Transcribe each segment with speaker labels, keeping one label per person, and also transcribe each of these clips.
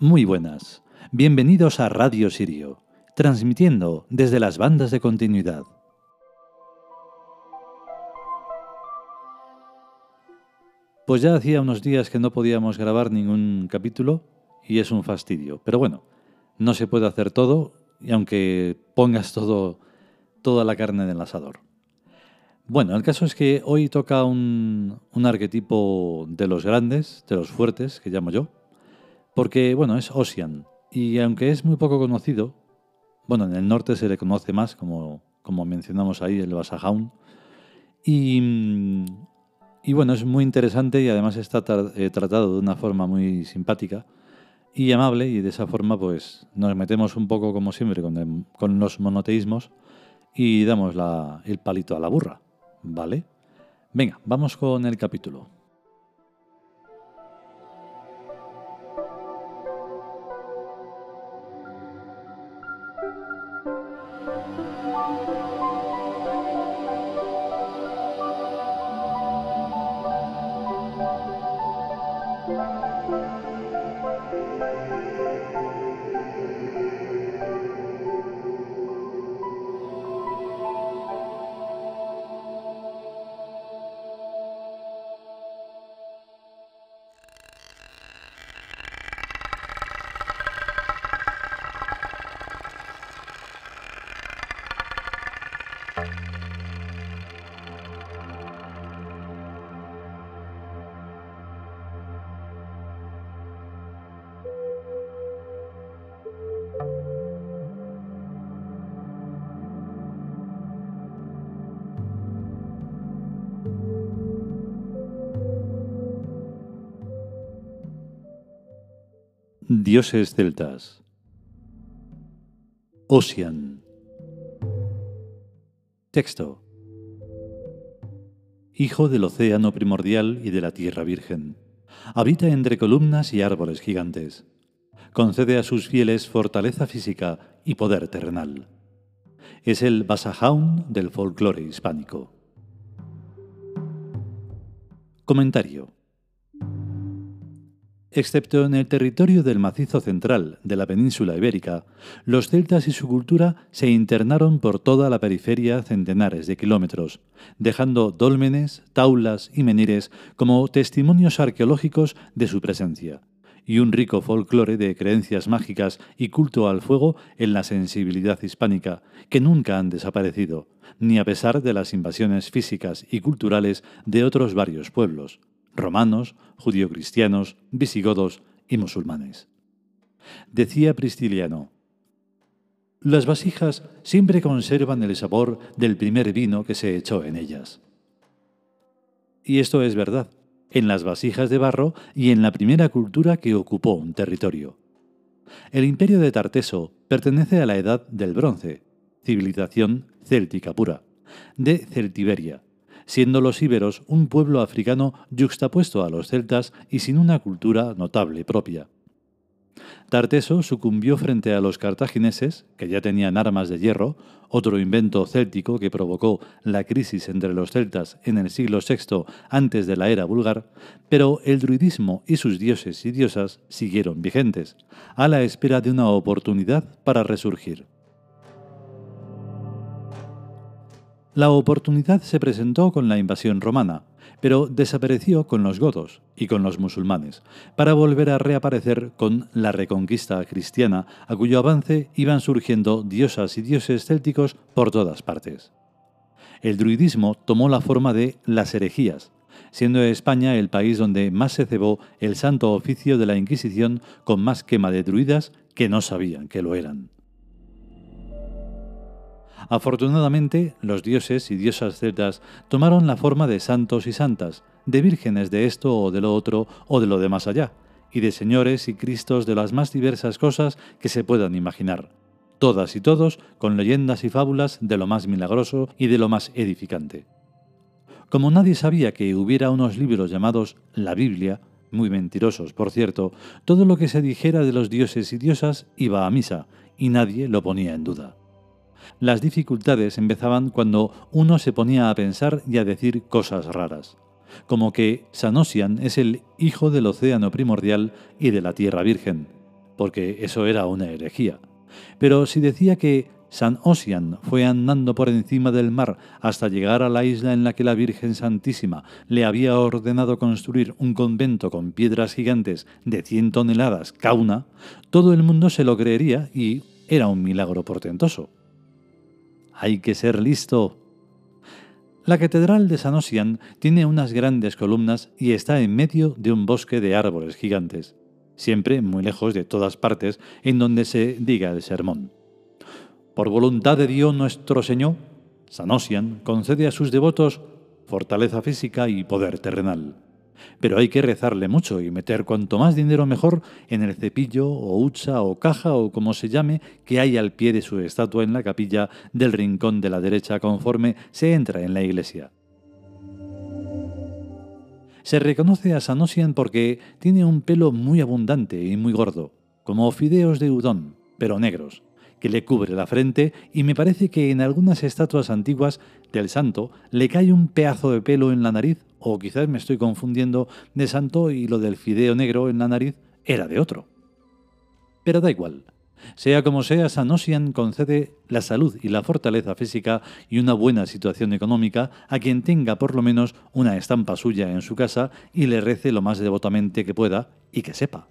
Speaker 1: Muy buenas. Bienvenidos a Radio Sirio, transmitiendo desde las bandas de continuidad. Pues ya hacía unos días que no podíamos grabar ningún capítulo y es un fastidio. Pero bueno, no se puede hacer todo y aunque pongas todo, toda la carne en el asador. Bueno, el caso es que hoy toca un, un arquetipo de los grandes, de los fuertes, que llamo yo, porque, bueno, es Ocean. Y aunque es muy poco conocido, bueno, en el norte se le conoce más, como, como mencionamos ahí, el Basajaun. Y, y bueno, es muy interesante y además está eh, tratado de una forma muy simpática y amable y de esa forma pues nos metemos un poco como siempre con, con los monoteísmos y damos la, el palito a la burra, ¿vale? Venga, vamos con el capítulo. Música Dioses celtas. Ocean. Texto. Hijo del océano primordial y de la tierra virgen. Habita entre columnas y árboles gigantes. Concede a sus fieles fortaleza física y poder terrenal. Es el Basajaun del folclore hispánico. Comentario. Excepto en el territorio del macizo central de la península ibérica, los celtas y su cultura se internaron por toda la periferia centenares de kilómetros, dejando dólmenes, taulas y menires como testimonios arqueológicos de su presencia, y un rico folclore de creencias mágicas y culto al fuego en la sensibilidad hispánica, que nunca han desaparecido, ni a pesar de las invasiones físicas y culturales de otros varios pueblos romanos, judío-cristianos, visigodos y musulmanes. Decía Pristiliano, las vasijas siempre conservan el sabor del primer vino que se echó en ellas. Y esto es verdad, en las vasijas de barro y en la primera cultura que ocupó un territorio. El imperio de Tarteso pertenece a la edad del bronce, civilización céltica pura, de Celtiberia, siendo los íberos un pueblo africano yuxtapuesto a los celtas y sin una cultura notable propia. Tarteso sucumbió frente a los cartagineses, que ya tenían armas de hierro, otro invento céltico que provocó la crisis entre los celtas en el siglo VI antes de la era vulgar, pero el druidismo y sus dioses y diosas siguieron vigentes, a la espera de una oportunidad para resurgir. La oportunidad se presentó con la invasión romana, pero desapareció con los godos y con los musulmanes, para volver a reaparecer con la reconquista cristiana, a cuyo avance iban surgiendo diosas y dioses célticos por todas partes. El druidismo tomó la forma de las herejías, siendo España el país donde más se cebó el santo oficio de la Inquisición con más quema de druidas que no sabían que lo eran. Afortunadamente, los dioses y diosas celtas tomaron la forma de santos y santas, de vírgenes de esto o de lo otro o de lo de más allá, y de señores y cristos de las más diversas cosas que se puedan imaginar, todas y todos con leyendas y fábulas de lo más milagroso y de lo más edificante. Como nadie sabía que hubiera unos libros llamados la Biblia, muy mentirosos, por cierto, todo lo que se dijera de los dioses y diosas iba a misa, y nadie lo ponía en duda. Las dificultades empezaban cuando uno se ponía a pensar y a decir cosas raras, como que Sanosian es el hijo del océano primordial y de la tierra virgen, porque eso era una herejía. Pero si decía que San Ossian fue andando por encima del mar hasta llegar a la isla en la que la Virgen Santísima le había ordenado construir un convento con piedras gigantes de 100 toneladas cada una, todo el mundo se lo creería y era un milagro portentoso. Hay que ser listo. La catedral de San Ossian tiene unas grandes columnas y está en medio de un bosque de árboles gigantes, siempre muy lejos de todas partes en donde se diga el sermón. Por voluntad de Dios nuestro Señor, Sanosian concede a sus devotos fortaleza física y poder terrenal. Pero hay que rezarle mucho y meter cuanto más dinero mejor en el cepillo o hucha o caja o como se llame que hay al pie de su estatua en la capilla del rincón de la derecha conforme se entra en la iglesia. Se reconoce a Sanosian porque tiene un pelo muy abundante y muy gordo, como fideos de udón, pero negros que le cubre la frente y me parece que en algunas estatuas antiguas del santo le cae un pedazo de pelo en la nariz, o quizás me estoy confundiendo de santo y lo del fideo negro en la nariz era de otro. Pero da igual. Sea como sea, Sanosian concede la salud y la fortaleza física y una buena situación económica a quien tenga por lo menos una estampa suya en su casa y le rece lo más devotamente que pueda y que sepa.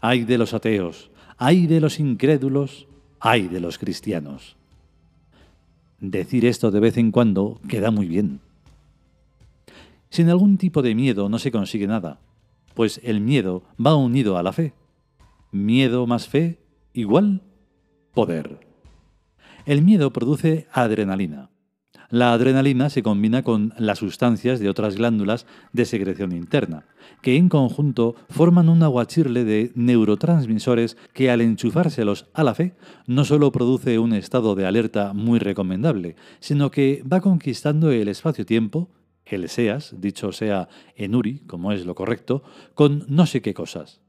Speaker 1: Ay de los ateos, ay de los incrédulos, ay de los cristianos. Decir esto de vez en cuando queda muy bien. Sin algún tipo de miedo no se consigue nada, pues el miedo va unido a la fe. Miedo más fe igual poder. El miedo produce adrenalina. La adrenalina se combina con las sustancias de otras glándulas de secreción interna, que en conjunto forman un aguachirle de neurotransmisores que al enchufárselos a la fe no solo produce un estado de alerta muy recomendable, sino que va conquistando el espacio-tiempo, el SEAS, dicho sea en URI, como es lo correcto, con no sé qué cosas.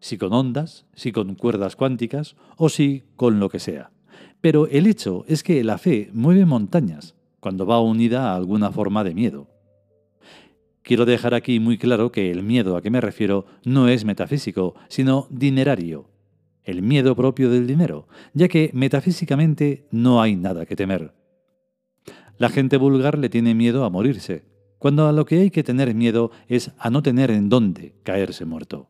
Speaker 1: Si con ondas, si con cuerdas cuánticas o si con lo que sea. Pero el hecho es que la fe mueve montañas, cuando va unida a alguna forma de miedo. Quiero dejar aquí muy claro que el miedo a que me refiero no es metafísico, sino dinerario, el miedo propio del dinero, ya que metafísicamente no hay nada que temer. La gente vulgar le tiene miedo a morirse, cuando a lo que hay que tener miedo es a no tener en dónde caerse muerto.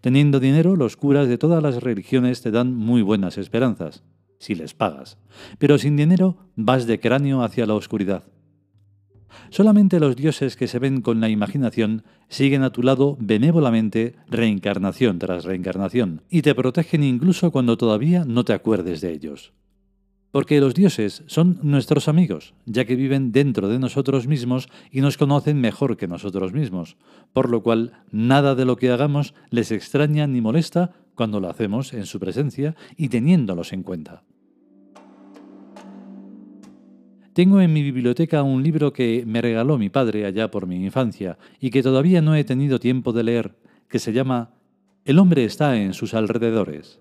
Speaker 1: Teniendo dinero, los curas de todas las religiones te dan muy buenas esperanzas si les pagas. Pero sin dinero vas de cráneo hacia la oscuridad. Solamente los dioses que se ven con la imaginación siguen a tu lado benévolamente reencarnación tras reencarnación y te protegen incluso cuando todavía no te acuerdes de ellos. Porque los dioses son nuestros amigos, ya que viven dentro de nosotros mismos y nos conocen mejor que nosotros mismos, por lo cual nada de lo que hagamos les extraña ni molesta cuando lo hacemos en su presencia y teniéndolos en cuenta. Tengo en mi biblioteca un libro que me regaló mi padre allá por mi infancia y que todavía no he tenido tiempo de leer, que se llama El hombre está en sus alrededores.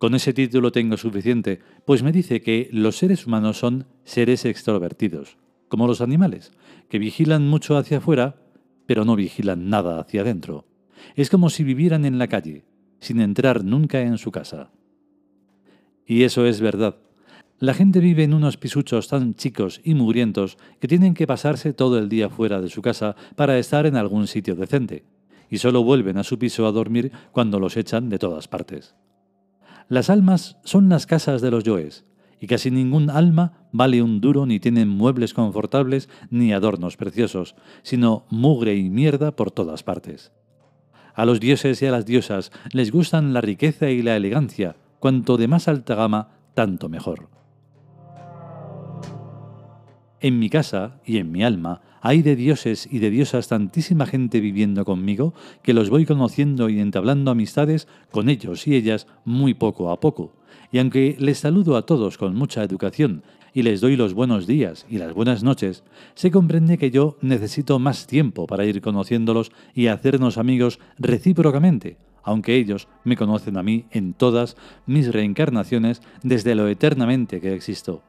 Speaker 1: Con ese título tengo suficiente, pues me dice que los seres humanos son seres extrovertidos, como los animales, que vigilan mucho hacia afuera, pero no vigilan nada hacia adentro. Es como si vivieran en la calle, sin entrar nunca en su casa. Y eso es verdad, la gente vive en unos pisuchos tan chicos y mugrientos que tienen que pasarse todo el día fuera de su casa para estar en algún sitio decente, y solo vuelven a su piso a dormir cuando los echan de todas partes. Las almas son las casas de los yoes, y casi ningún alma vale un duro ni tienen muebles confortables ni adornos preciosos, sino mugre y mierda por todas partes. A los dioses y a las diosas les gustan la riqueza y la elegancia, cuanto de más alta gama, tanto mejor. En mi casa y en mi alma hay de dioses y de diosas tantísima gente viviendo conmigo que los voy conociendo y entablando amistades con ellos y ellas muy poco a poco. Y aunque les saludo a todos con mucha educación y les doy los buenos días y las buenas noches, se comprende que yo necesito más tiempo para ir conociéndolos y hacernos amigos recíprocamente, aunque ellos me conocen a mí en todas mis reencarnaciones desde lo eternamente que existo.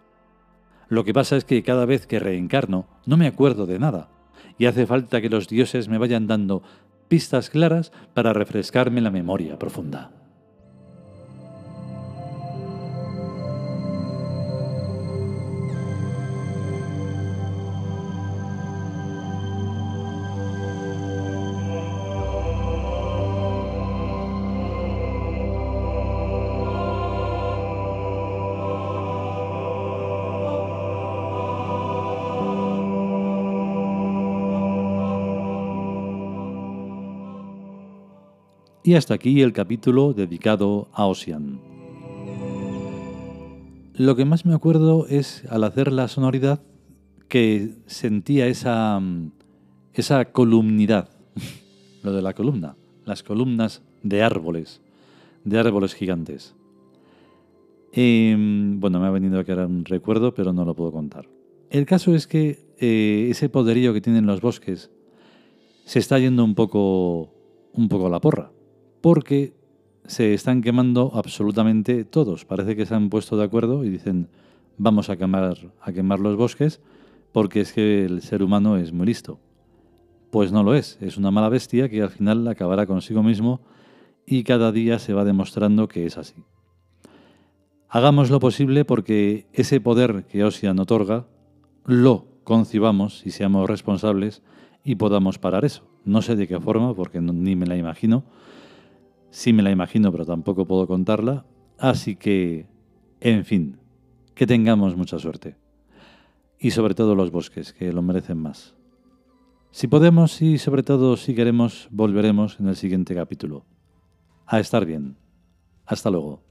Speaker 1: Lo que pasa es que cada vez que reencarno no me acuerdo de nada, y hace falta que los dioses me vayan dando pistas claras para refrescarme la memoria profunda. Y hasta aquí el capítulo dedicado a Ocean. Lo que más me acuerdo es al hacer la sonoridad que sentía esa, esa columnidad, lo de la columna, las columnas de árboles, de árboles gigantes. Em, bueno, me ha venido a quedar un recuerdo, pero no lo puedo contar. El caso es que eh, ese poderío que tienen los bosques se está yendo un poco, un poco a la porra porque se están quemando absolutamente todos. Parece que se han puesto de acuerdo y dicen vamos a quemar, a quemar los bosques porque es que el ser humano es muy listo. Pues no lo es, es una mala bestia que al final acabará consigo mismo y cada día se va demostrando que es así. Hagamos lo posible porque ese poder que Ocean otorga lo concibamos y seamos responsables y podamos parar eso. No sé de qué forma, porque ni me la imagino, Sí me la imagino, pero tampoco puedo contarla. Así que, en fin, que tengamos mucha suerte. Y sobre todo los bosques, que lo merecen más. Si podemos y sobre todo si queremos, volveremos en el siguiente capítulo. A estar bien. Hasta luego.